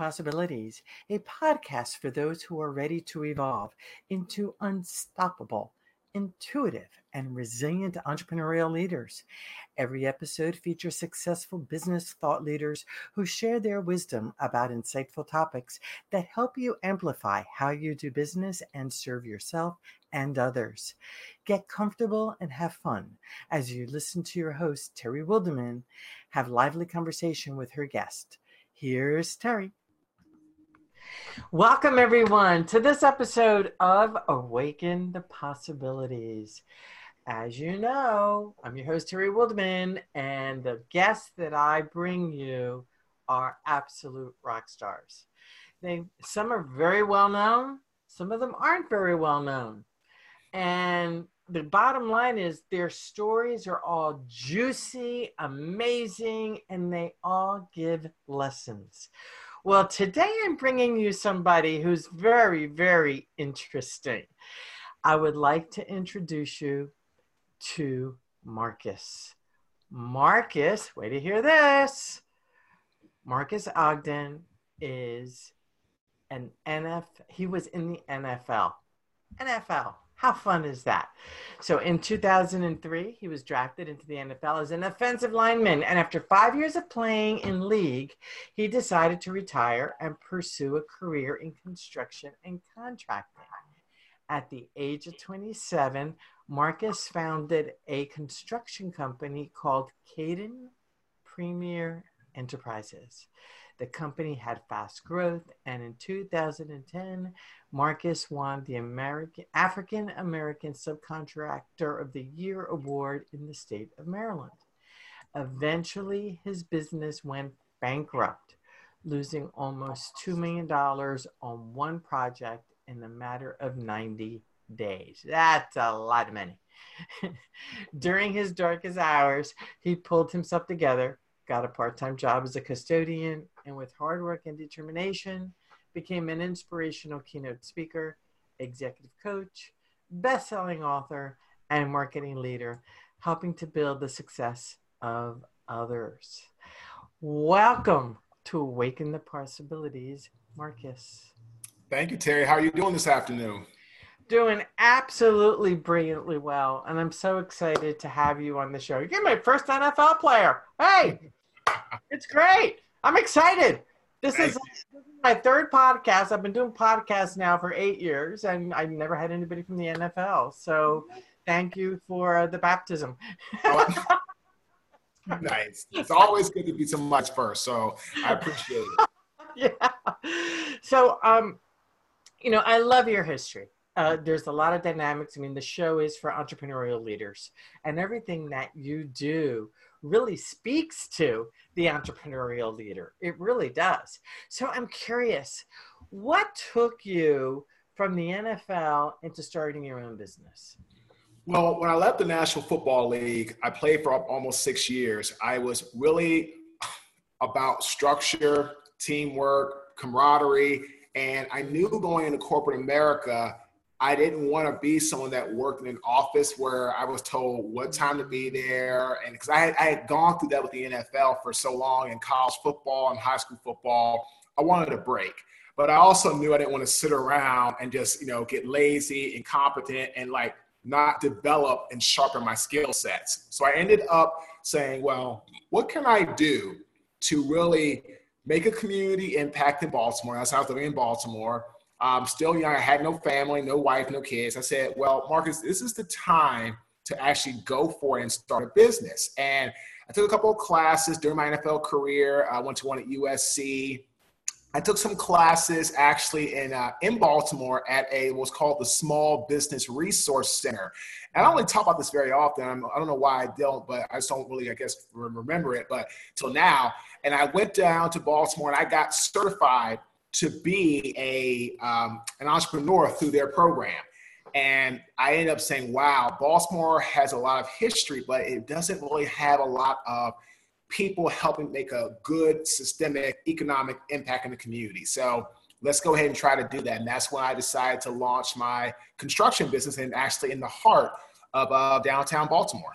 Possibilities, a podcast for those who are ready to evolve into unstoppable, intuitive, and resilient entrepreneurial leaders. Every episode features successful business thought leaders who share their wisdom about insightful topics that help you amplify how you do business and serve yourself and others. Get comfortable and have fun as you listen to your host, Terry Wilderman, have lively conversation with her guest. Here's Terry. Welcome, everyone, to this episode of Awaken the Possibilities. As you know, I'm your host, Terry Wilderman, and the guests that I bring you are absolute rock stars. They, some are very well known, some of them aren't very well known. And the bottom line is their stories are all juicy, amazing, and they all give lessons. Well, today I'm bringing you somebody who's very, very interesting. I would like to introduce you to Marques. Marques, wait to hear this. Marques Ogden is an NF, he was in the NFL. NFL. How fun is that? So in 2003, he was drafted into the NFL as an offensive lineman. And after five years of playing in league, he decided to retire and pursue a career in construction and contracting. At the age of 27, Marques founded a construction company called Caden Premier Enterprises. The company had fast growth, and in 2010, Marques won the American African American Subcontractor of the Year award in the state of Maryland. Eventually, his business went bankrupt, losing almost $2 million on one project in a matter of 90 days. That's a lot of money. During his darkest hours, he pulled himself together got a part-time job as a custodian, and with hard work and determination, became an inspirational keynote speaker, executive coach, best-selling author, and marketing leader, helping to build the success of others. Welcome to Awaken the Possibilities, Marques. Thank you, Terry. How are you doing this afternoon? Doing absolutely brilliantly well, and I'm so excited to have you on the show. You're my first NFL player. Hey, it's great. I'm excited. This is, this is my third podcast. I've been doing podcasts now for eight years, and I never had anybody from the NFL. So, thank you for the baptism. nice. It's always good to be so much first. So I appreciate it. yeah. So, um, you know, I love your history. Uh, there's a lot of dynamics. I mean, the show is for entrepreneurial leaders, and everything that you do really speaks to the entrepreneurial leader. It really does. So I'm curious, what took you from the NFL into starting your own business? Well, when I left the National Football League, I played for almost six years. I was really about structure, teamwork, camaraderie, and I knew going into corporate America, I didn't want to be someone that worked in an office where I was told what mm-hmm. time to be there. And because I had, I had gone through that with the NFL for so long in college football and high school football, I wanted a break. But I also knew I didn't want to sit around and just, you know, get lazy, incompetent, and like not develop and sharpen my skill sets. So I ended up saying, well, what can I do to really make a community impact in Baltimore? That's how I was living in Baltimore I'm still young. I had no family, no wife, no kids. I said, well, Marques, this is the time to actually go for it and start a business. And I took a couple of classes during my NFL career. I went to one at USC. I took some classes actually in uh, in Baltimore at a what's called the Small Business Resource Center. And I don't really talk about this very often. I'm, I do not know why I don't, but I just don't really, I guess, remember it. But till now, and I went down to Baltimore and I got certified to be a um, an entrepreneur through their program. And I ended up saying, wow, Baltimore has a lot of history, but it doesn't really have a lot of people helping make a good systemic economic impact in the community. So let's go ahead and try to do that. And that's when I decided to launch my construction business and actually in the heart of uh, downtown Baltimore.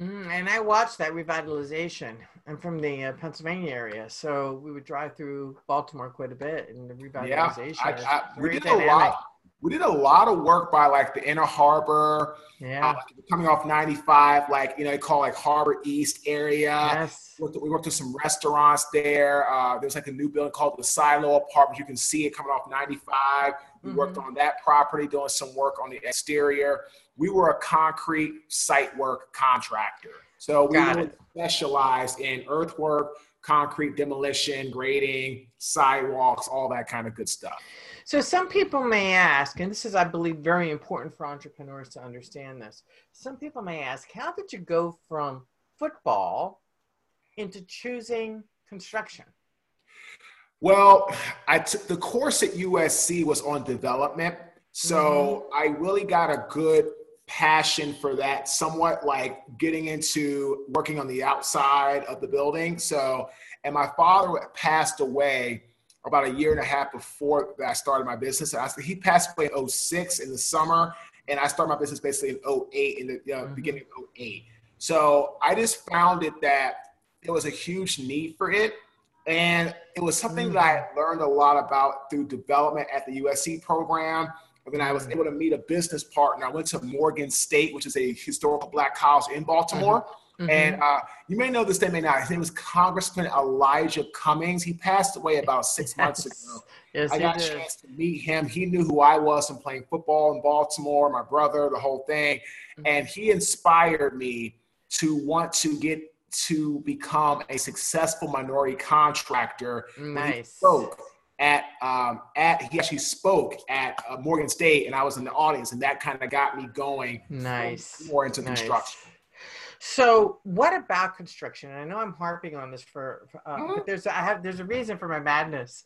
Mm, and I watched that revitalization. I'm from the uh, Pennsylvania area, so we would drive through Baltimore quite a bit, and the revitalization. Yeah, I, I, we did dynamic. a lot. We did a lot of work by like the Inner Harbor. Yeah. Uh, coming off 95, like you know, they call like Harbor East area. Yes. We worked, we worked with some restaurants there. Uh, there's like a new building called the Silo Apartment. You can see it coming off 95. We mm-hmm. worked on that property, doing some work on the exterior we were a concrete site work contractor. So we really specialized in earthwork, concrete demolition, grading, sidewalks, all that kind of good stuff. So some people may ask, and this is, I believe, very important for entrepreneurs to understand this. Some people may ask, how did you go from football into choosing construction? Well, I took the course at USC was on development. So mm-hmm. I really got a good passion for that, somewhat like getting into working on the outside of the building. So, and my father passed away about a year and a half before I started my business. I, he passed away in 06 in the summer, and I started my business basically in 08, in the mm-hmm. beginning of 08. So I just found it that there was a huge need for it. And it was something mm-hmm. that I mm. learned a lot about through development at the USC program and then I was able to meet a business partner. I went to Morgan State, which is a historical black college in Baltimore. Mm-hmm. mm-hmm. And uh, you may know this they may not. His name was Congressman Elijah Cummings. He passed away about six yes. months ago. Yes, I got did. a chance to meet him. He knew who I was from playing football in Baltimore, my brother, the whole thing. Mm-hmm. And he inspired me to want to get to become a successful minority contractor. Nice. He spoke at um, at he actually spoke at uh, Morgan State, and I was in the audience, and that kind of got me going. Nice. More into nice. construction. So, what about construction? I know I'm harping on this for, uh, mm-hmm. but there's I have there's a reason for my madness.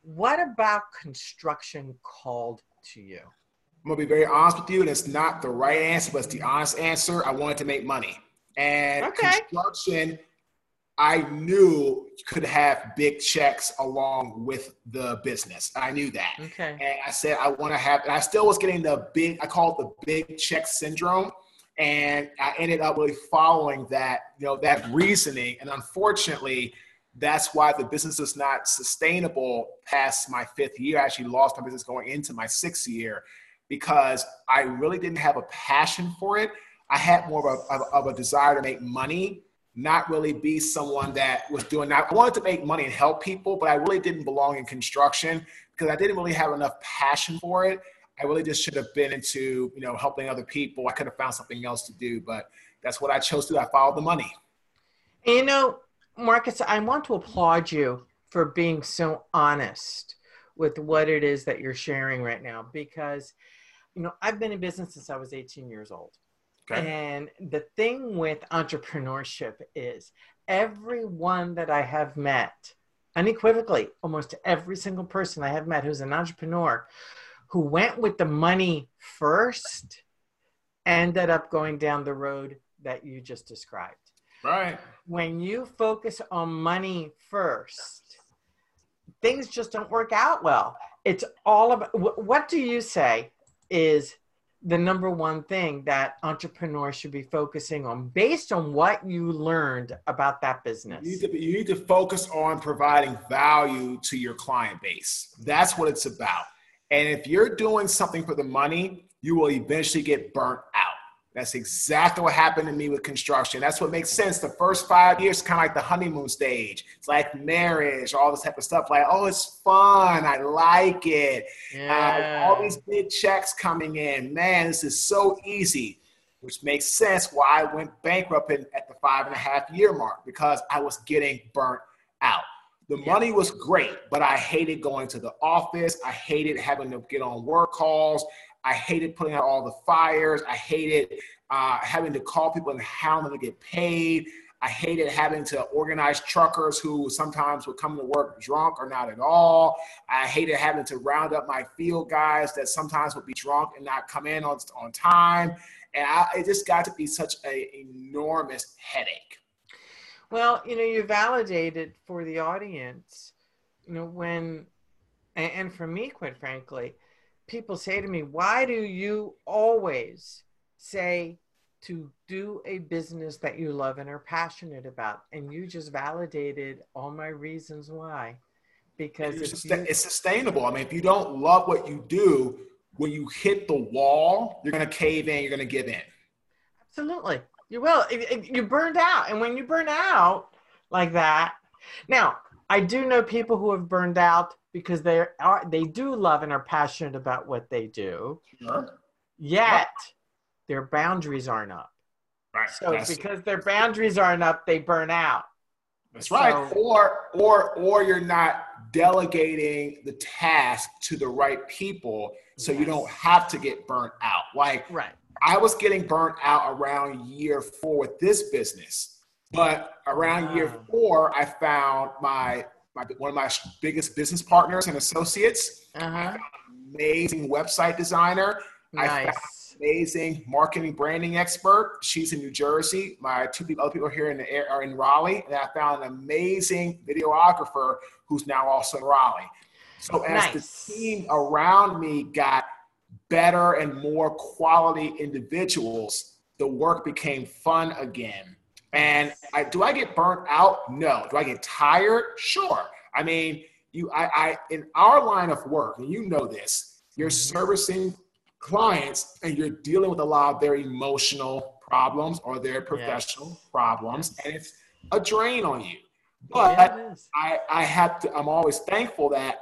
What about construction called to you? I'm gonna be very honest with you, and it's not the right answer, but it's the honest answer. I wanted to make money, and okay. construction I knew could have big checks along with the business. I knew that. Okay. And I said I want to have, and I still was getting the big. I call it the big check syndrome, and I ended up really following that, you know, that reasoning. And unfortunately, that's why the business is not sustainable past my fifth year. I actually lost my business going into my sixth year because I really didn't have a passion for it. I had more of a, of, of a desire to make money not really be someone that was doing that. I wanted to make money and help people, but I really didn't belong in construction because I didn't really have enough passion for it. I really just should have been into, you know, helping other people. I could have found something else to do, but that's what I chose to do. I followed the money. You know, Marcus, I want to applaud you for being so honest with what it is that you're sharing right now because, you know, I've been in business since I was 18 years old. Okay. And the thing with entrepreneurship is everyone that I have met, unequivocally, almost every single person I have met who's an entrepreneur who went with the money first ended up going down the road that you just described. Right. When you focus on money first, things just don't work out well. It's all about what do you say is the number one thing that entrepreneurs should be focusing on based on what you learned about that business? You need, to, you need to focus on providing value to your client base. That's what it's about. And if you're doing something for the money, you will eventually get burnt out. That's exactly what happened to me with construction. That's what makes sense. The first five years, kind of like the honeymoon stage. It's like marriage, all this type of stuff. Like, oh, it's fun. I like it. Yeah. Uh, all these big checks coming in. Man, this is so easy, which makes sense why I went bankrupt in, at the five and a half year mark because I was getting burnt out. The yeah. money was great, but I hated going to the office. I hated having to get on work calls. I hated putting out all the fires. I hated uh, having to call people and hound them to get paid. I hated having to organize truckers who sometimes would come to work drunk or not at all. I hated having to round up my field guys that sometimes would be drunk and not come in on, on time. And I, it just got to be such an enormous headache. Well, you know, you validated for the audience, you know, when, and, and for me, quite frankly, people say to me, why do you always say to do a business that you love and are passionate about. And you just validated all my reasons why. Because it's, you, it's sustainable. I mean, if you don't love what you do, when you hit the wall, you're going to cave in, you're going to give in. Absolutely. You will. You burned out. And when you burn out like that, now I do know people who have burned out because they are they do love and are passionate about what they do. Sure. Yet their boundaries aren't up. Right. So That's because their boundaries aren't up, they burn out. That's so, right. Or or or you're not delegating the task to the right people so yes. you don't have to get burnt out. Like right. I was getting burnt out around year four with this business, but around wow. year four, I found my my one of my biggest business partners and associates. Uh-huh. Amazing website designer. Nice. I found amazing marketing branding expert. She's in New Jersey. My two people, other people here in the air are in Raleigh, and I found an amazing videographer who's now also in Raleigh. So as nice. the team around me got better and more quality individuals, the work became fun again. And I, do I get burnt out? No. Do I get tired? Sure. I mean, you, I, I, in our line of work, and you know this, you're mm-hmm. servicing clients and you're dealing with a lot of their emotional problems or their professional yes. problems, and it's a drain on you. But yeah, I, I have to, I'm always thankful that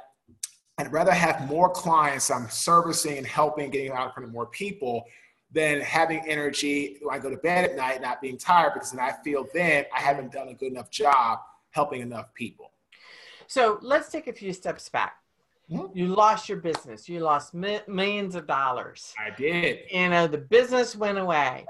I'd rather have more clients I'm servicing and helping, getting out in front of more people than having energy when I go to bed at night, not being tired, because then I feel then I haven't done a good enough job helping enough people. So let's take a few steps back. Mm-hmm. You lost your business. You lost mi- millions of dollars. I did. You know, the business went away.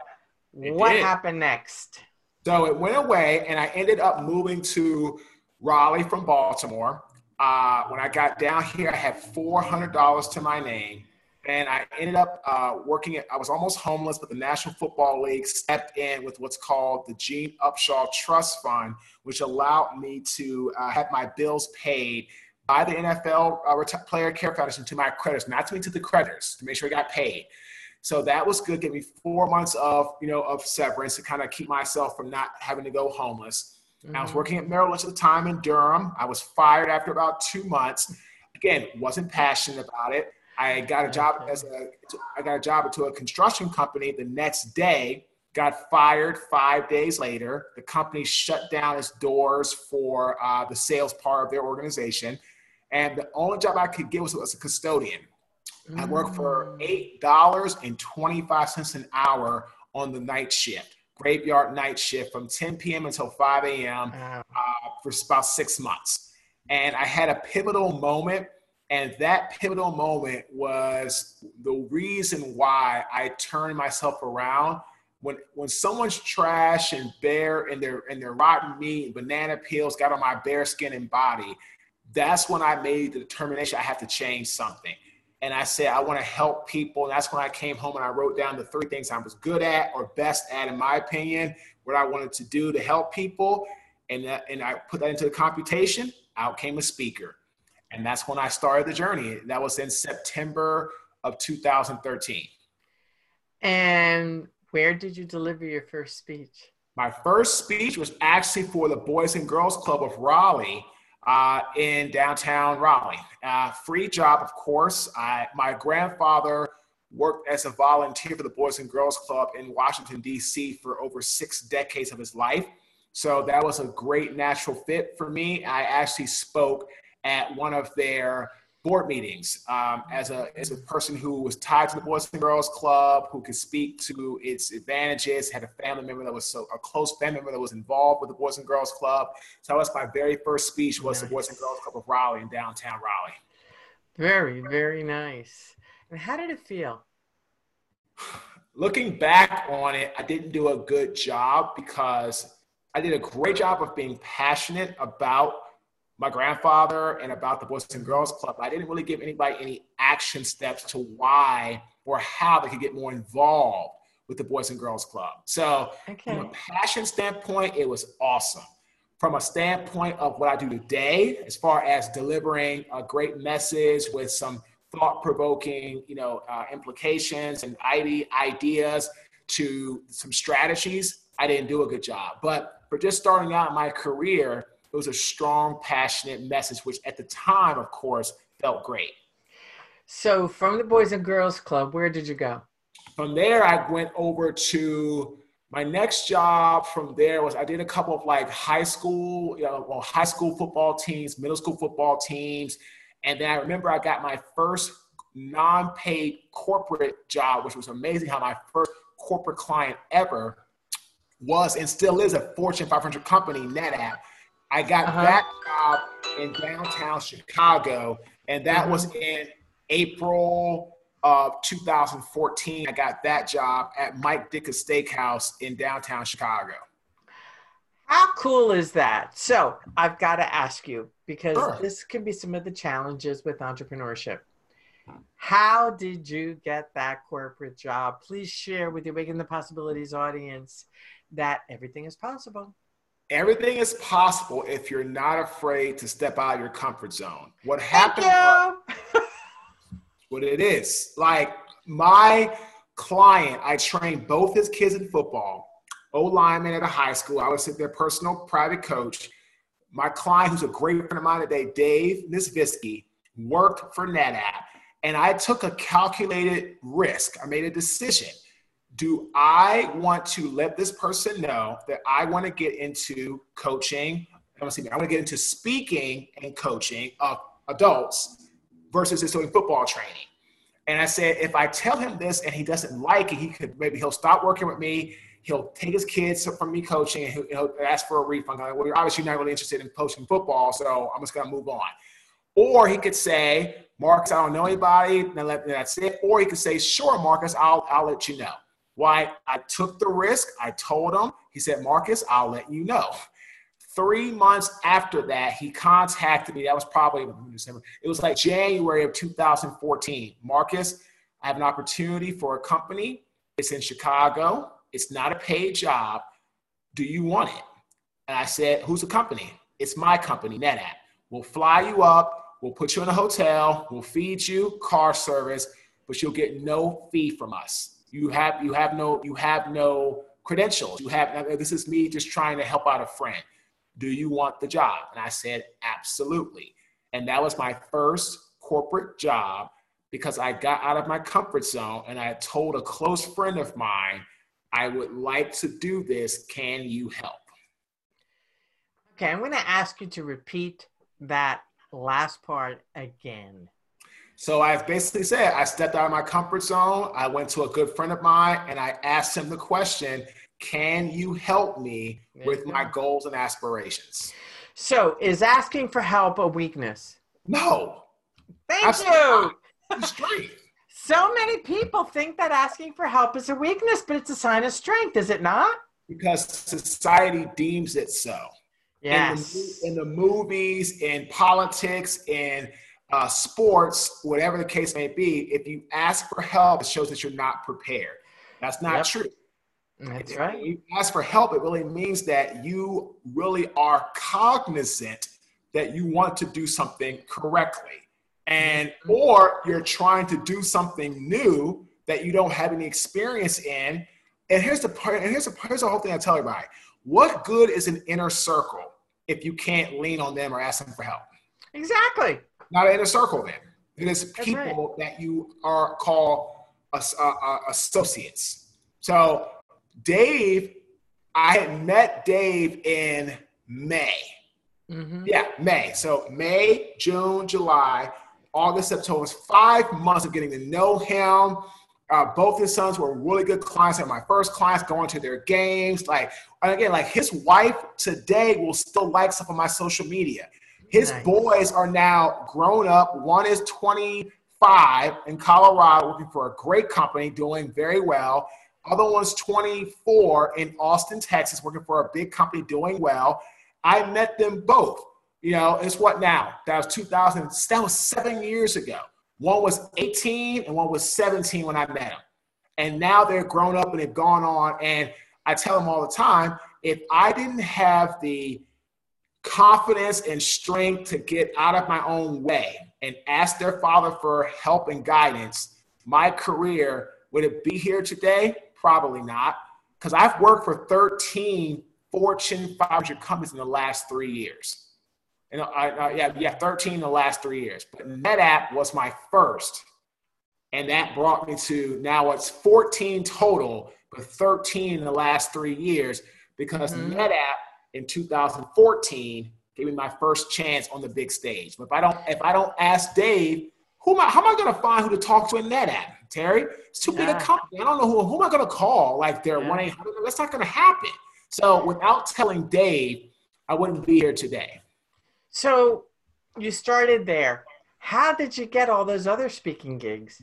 It what did. happened next? So it went away, and I ended up moving to Raleigh from Baltimore. Uh, when I got down here, I had $400 to my name. And I ended up uh, working at, I was almost homeless, but the National Football League stepped in with what's called the Gene Upshaw Trust Fund, which allowed me to uh, have my bills paid by the NFL uh, Player Care Foundation to my creditors, not to me, to the creditors, to make sure I got paid. So that was good. Give me four months of, you know, of severance to kind of keep myself from not having to go homeless. Mm-hmm. I was mm-hmm. working at Merrill Lynch at the time in Durham. I was fired after about two months. Again, wasn't passionate about it. I got a job as a I got a job to a construction company the next day. Got fired five days later. The company shut down its doors for uh, the sales part of their organization, and the only job I could get was, was a custodian. Mm. I worked for eight dollars and twenty five cents an hour on the night shift graveyard night shift from 10 p.m. until 5 a.m. Uh, for about six months. And I had a pivotal moment. And that pivotal moment was the reason why I turned myself around. When, when someone's trash and bare and their and their rotten meat banana peels got on my bare skin and body, that's when I made the determination I have to change something and I said I want to help people. And that's when I came home and I wrote down the three things I was good at or best at, in my opinion, what I wanted to do to help people. And that, and I put that into the computation. Out came a speaker, and that's when I started the journey. That was in September of 2013. And where did you deliver your first speech? My first speech was actually for the Boys and Girls Club of Raleigh uh, in downtown Raleigh. Uh, free job, of course. I, my grandfather worked as a volunteer for the Boys and Girls Club in Washington, D.C. for over six decades of his life. So that was a great natural fit for me. I actually spoke at one of their board meetings um, as a as a person who was tied to the Boys and Girls Club, who could speak to its advantages, had a family member that was so a close family member that was involved with the Boys and Girls Club. So that was my very first speech was nice. the Boys and Girls Club of Raleigh in downtown Raleigh. Very very nice. And how did it feel? Looking back on it, I didn't do a good job because I did a great job of being passionate about my grandfather and about the Boys and Girls Club. I didn't really give anybody any action steps to why or how they could get more involved with the Boys and Girls Club. So, okay. from a passion standpoint, it was awesome. From a standpoint of what I do today, as far as delivering a great message with some thought-provoking, you know, uh, implications and ideas, to some strategies, I didn't do a good job. But for just starting out my career, it was a strong, passionate message, which at the time, of course, felt great. So, from the Boys and Girls Club, where did you go? From there, I went over to my next job from there was I did a couple of like high school, you know, well, high school football teams, middle school football teams. And then I remember I got my first non-paid corporate job, which was amazing how my first corporate client ever was and still is a Fortune 500 company, NetApp. I got uh-huh. that job in downtown Chicago, and that uh-huh. was in April of 2014, I got that job at Mike Ditka's Steakhouse in downtown Chicago. How cool is that? So I've got to ask you because sure. this can be some of the challenges with entrepreneurship. How did you get that corporate job? Please share with the Awaken the Possibilities audience that everything is possible. Everything is possible if you're not afraid to step out of your comfort zone. What happened? what it is. Like my client, I trained both his kids in football, O lineman at a high school. I was their personal private coach. My client, who's a great friend of mine today, Dave Nisvisky, worked for NetApp. And I took a calculated risk. I made a decision. Do I want to let this person know that I want to get into coaching? I want to get into speaking and coaching of adults versus just doing football training. And I said, if I tell him this and he doesn't like it, he could maybe he'll stop working with me. He'll take his kids from me coaching and he'll, he'll ask for a refund. Like, well, you're obviously not really interested in coaching football, so I'm just gonna move on. Or he could say, Marques, I don't know anybody, that's it. Or he could say, sure, Marques, I'll, I'll let you know. Why? I took the risk. I told him. He said, Marques, I'll let you know. Three months after that, he contacted me. That was probably December. It was like January of 2014. Marques, I have an opportunity for a company. It's in Chicago. It's not a paid job. Do you want it? And I said, Who's the company? It's my company, NetApp. We'll fly you up. We'll put you in a hotel. We'll feed you, car service, but you'll get no fee from us. You have you have no you have no credentials. You have uh, this is me just trying to help out a friend. Do you want the job? And I said, Absolutely. And that was my first corporate job because I got out of my comfort zone and I told a close friend of mine, I would like to do this. Can you help? Okay, I'm going to ask you to repeat that last part again. So I basically said I stepped out of my comfort zone. I went to a good friend of mine and I asked him the question can you help me with my goals and aspirations? So, is asking for help a weakness? No. Thank you. Strength. So many people think that asking for help is a weakness, but it's a sign of strength, is it not? Because society deems it so. Yes. In the, in the movies, in politics, in uh, sports, whatever the case may be, if you ask for help, it shows that you're not prepared. That's not yep. true. That's right. You ask for help, it really means that you really are cognizant that you want to do something correctly. And mm-hmm. or you're trying to do something new that you don't have any experience in. And here's the part, and here's the here's the whole thing I tell everybody. What good is an inner circle if you can't lean on them or ask them for help? Exactly. Not an inner circle then. It is people right. that you are called uh, uh, associates. So Dave, I had met Dave in May. Mm-hmm. Yeah, May. So May, June, July, August, September. was five months of getting to know him. Uh, both his sons were really good clients. And my first clients going to their games. Like, and again, like his wife today will still like stuff on my social media. His nice. boys are now grown up. One is 25 in Colorado, working for a great company, doing very well. Other one's 24 in Austin, Texas, working for a big company doing well. I met them both. You know, it's what now? That was 2000. That was seven years ago. One was 18 and one was 17 when I met them. And now they're grown up and they've gone on. And I tell them all the time if I didn't have the confidence and strength to get out of my own way and ask their father for help and guidance, my career would it be here today? Probably not, because I've worked for 13 Fortune 500 companies in the last three years. And I, I, yeah, yeah, 13 in the last three years. But NetApp was my first. And that brought me to now it's 14 total, but 13 in the last three years because mm-hmm. NetApp in 2014 gave me my first chance on the big stage. But if I don't, if I don't ask Dave, who am I, how am I going to find who to talk to in NetApp? Terry, it's too big a company. I don't know who, who am I going to call? Like eight hundred. That's not going to happen. So without telling Dave, I wouldn't be here today. So you started there. How did you get all those other speaking gigs?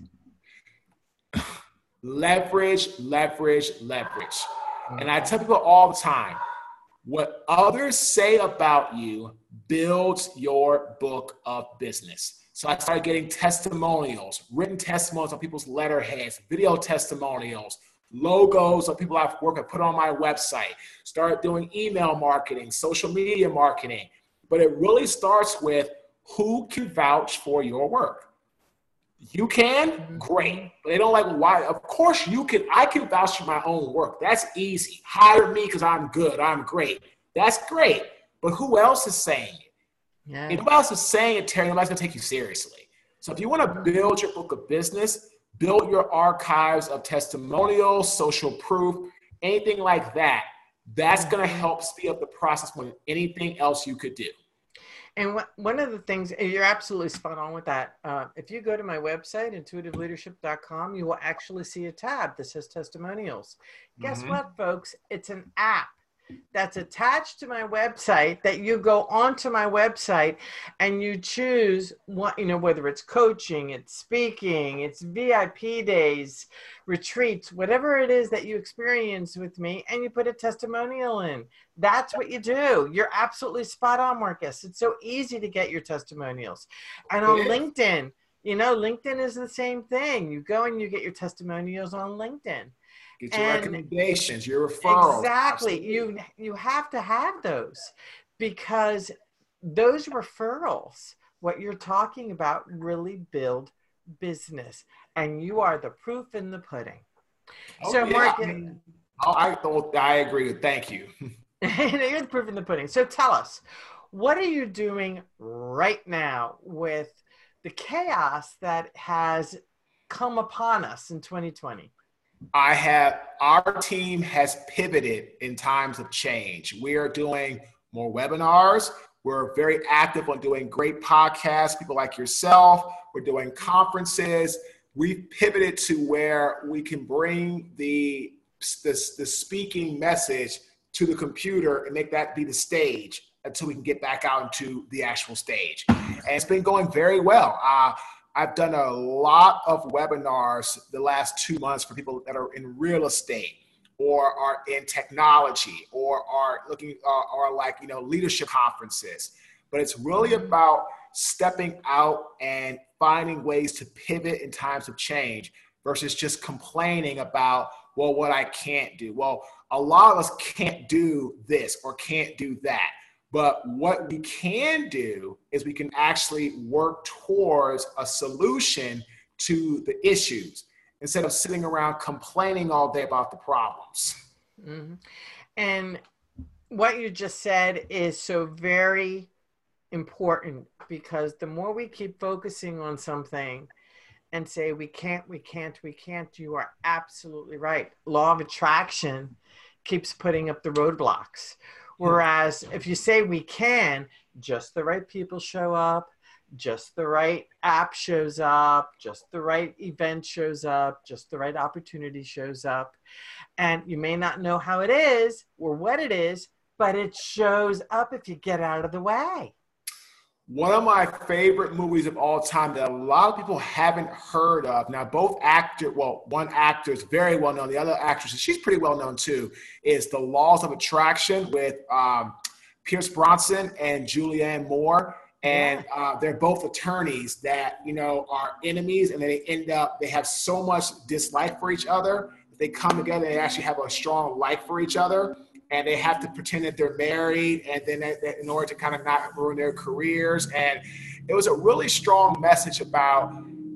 leverage, leverage, leverage. And I mm. tell people all the time what others say about you builds your book of business. So I started getting testimonials, written testimonials on people's letterheads, video testimonials, logos of people I've worked with, put on my website, start doing email marketing, social media marketing. But it really starts with who can vouch for your work. You can, mm-hmm. great. But they don't like why. Of course, you can. I can vouch for my own work. That's easy. Hire me because I'm good. I'm great. That's great. But who else is saying it? Yeah. Who else is saying it, Terry, nobody's gonna take you seriously. So if you want to build your book of business, build your archives of testimonials, social proof, anything like that. That's going to mm-hmm. help speed up the process more than anything else you could do. And one of the things, you're absolutely spot on with that. Uh, if you go to my website, intuitiveleadership.com, you will actually see a tab that says testimonials. Guess mm-hmm. what, folks? It's an app that's attached to my website that you go onto my website and you choose what you know whether it's coaching it's speaking it's vip days retreats whatever it is that you experience with me and you put a testimonial in. That's what you do. You're absolutely spot on marques. It's so easy to get your testimonials. And on linkedin you know linkedin is the same thing. You go and you get your testimonials on linkedin Get your and recommendations, your referrals. Exactly. You you have to have those because those referrals, what you're talking about, really build business, and you are the proof in the pudding. Oh, so, yeah. Mark, I thought I agree. Thank you. you're the proof in the pudding. So, tell us, what are you doing right now with the chaos that has come upon us in 2020? I have our team has pivoted in times of change. We are doing more webinars. We're very active on doing great podcasts, people like yourself. We're doing conferences. We've pivoted to where we can bring the, the, the speaking message to the computer and make that be the stage until we can get back out into the actual stage. And it's been going very well. Uh, I've done a lot of webinars the last two months for people that are in real estate or are in technology or are looking uh, are like you know leadership conferences. But it's really about stepping out and finding ways to pivot in times of change versus just complaining about well what i can't do. Well a lot of us can't do this or can't do that but what we can do is we can actually work towards a solution to the issues instead of sitting around complaining all day about the problems. Mm-hmm. And what you just said is so very important because the more we keep focusing on something and say we can't, we can't, we can't, you are absolutely right. Law of attraction keeps putting up the roadblocks Whereas if you say we can, just the right people show up, just the right app shows up, just the right event shows up, just the right opportunity shows up. And you may not know how it is or what it is, but it shows up if you get out of the way. One of my favorite movies of all time that a lot of people haven't heard of. Now, both actor, well, one actor is very well known. The other actress, she's pretty well known too, is The Laws of Attraction with um, Pierce Brosnan and Julianne Moore. And uh, they're both attorneys that, you know, are enemies and they end up, they have so much dislike for each other. They come together, they actually have a strong like for each other and they have to pretend that they're married and then they, in order to kind of not ruin their careers and it was a really strong message about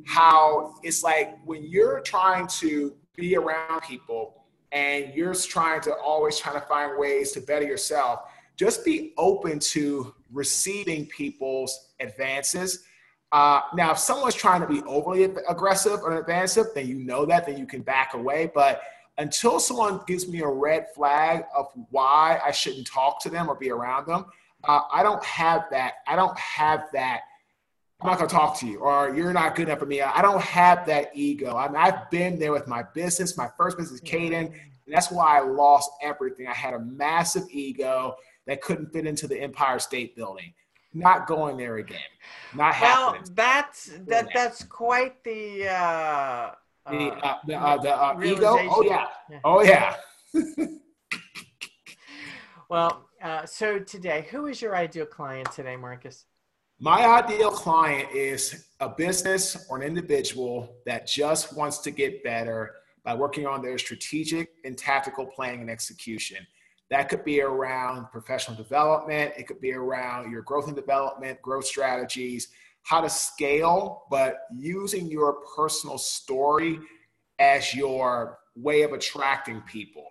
how it's like when you're trying to be around people and you're trying to always trying to find ways to better yourself, just be open to receiving people's advances. Uh, now, if someone's trying to be overly aggressive or advances, then you know that, then you can back away. But until someone gives me a red flag of why I shouldn't talk to them or be around them, uh, I don't have that. I don't have that. I'm not going to talk to you, or you're not good enough for me. I don't have that ego. I mean, I've been there with my business. My first business, Caden, and that's why I lost everything. I had a massive ego that couldn't fit into the Empire State Building. Not going there again. Not well, happening. that's that. That's quite the. Uh, the, uh, the, uh, the uh, ego. Oh yeah. yeah. Oh yeah. well, uh, so today, who is your ideal client today, Marques? My ideal client is a business or an individual that just wants to get better by working on their strategic and tactical planning and execution. That could be around professional development, it could be around your growth and development, growth strategies, how to scale, but using your personal story as your way of attracting people,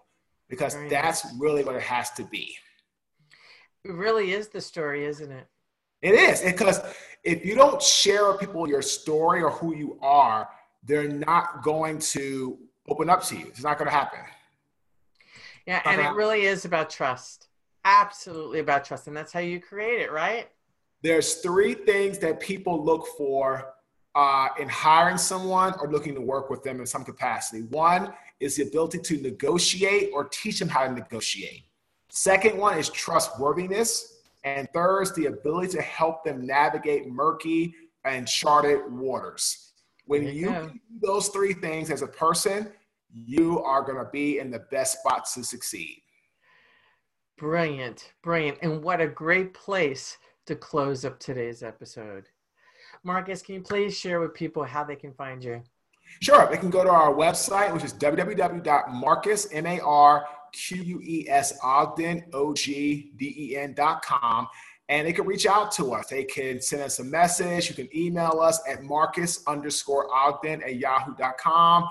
because that's really what it has to be. It really is the story, isn't it? It is because if you don't share with people your story or who you are, they're not going to open up to you. It's not going to happen. Yeah, and it really is about trust. Absolutely about trust, and that's how you create it, right? There's three things that people look for uh, in hiring someone or looking to work with them in some capacity. One is the ability to negotiate or teach them how to negotiate. Second one is trustworthiness. And third is the ability to help them navigate murky and charted waters. When you, you do those three things as a person, you are going to be in the best spot to succeed. Brilliant, brilliant. And what a great place to close up today's episode. Marcus, can you please share with people how they can find you? Sure. They can go to our website, which is www.marques, M-A-R, Q-U-E-S. And they can reach out to us. They can send us a message. You can email us at marques underscore ogden at yahoo.com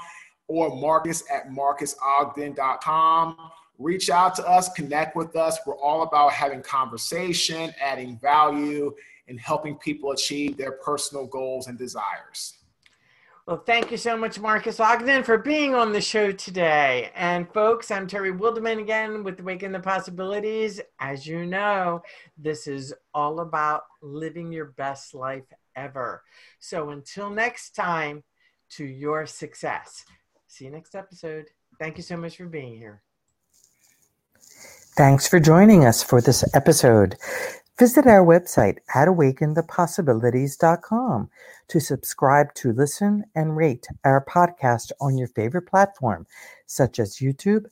or marques at marquesogden.com. Reach out to us, connect with us. We're all about having conversation, adding value, and helping people achieve their personal goals and desires. Well, thank you so much, Marques Ogden, for being on the show today. And folks, I'm Terry Wilderman again with Awaken the Possibilities. As you know, this is all about living your best life ever. So until next time, to your success. See you next episode. Thank you so much for being here. Thanks for joining us for this episode. Visit our website at awakenthepossibilities.com to subscribe to listen and rate our podcast on your favorite platform, such as YouTube,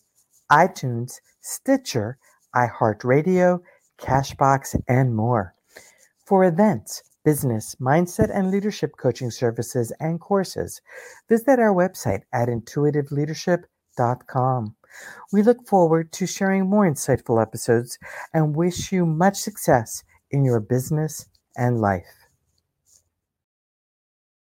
iTunes, Stitcher, iHeartRadio, Castbox, and more. For events, business, mindset, and leadership coaching services and courses, visit our website at intuitiveleadership.com. We look forward to sharing more insightful episodes and wish you much success in your business and life.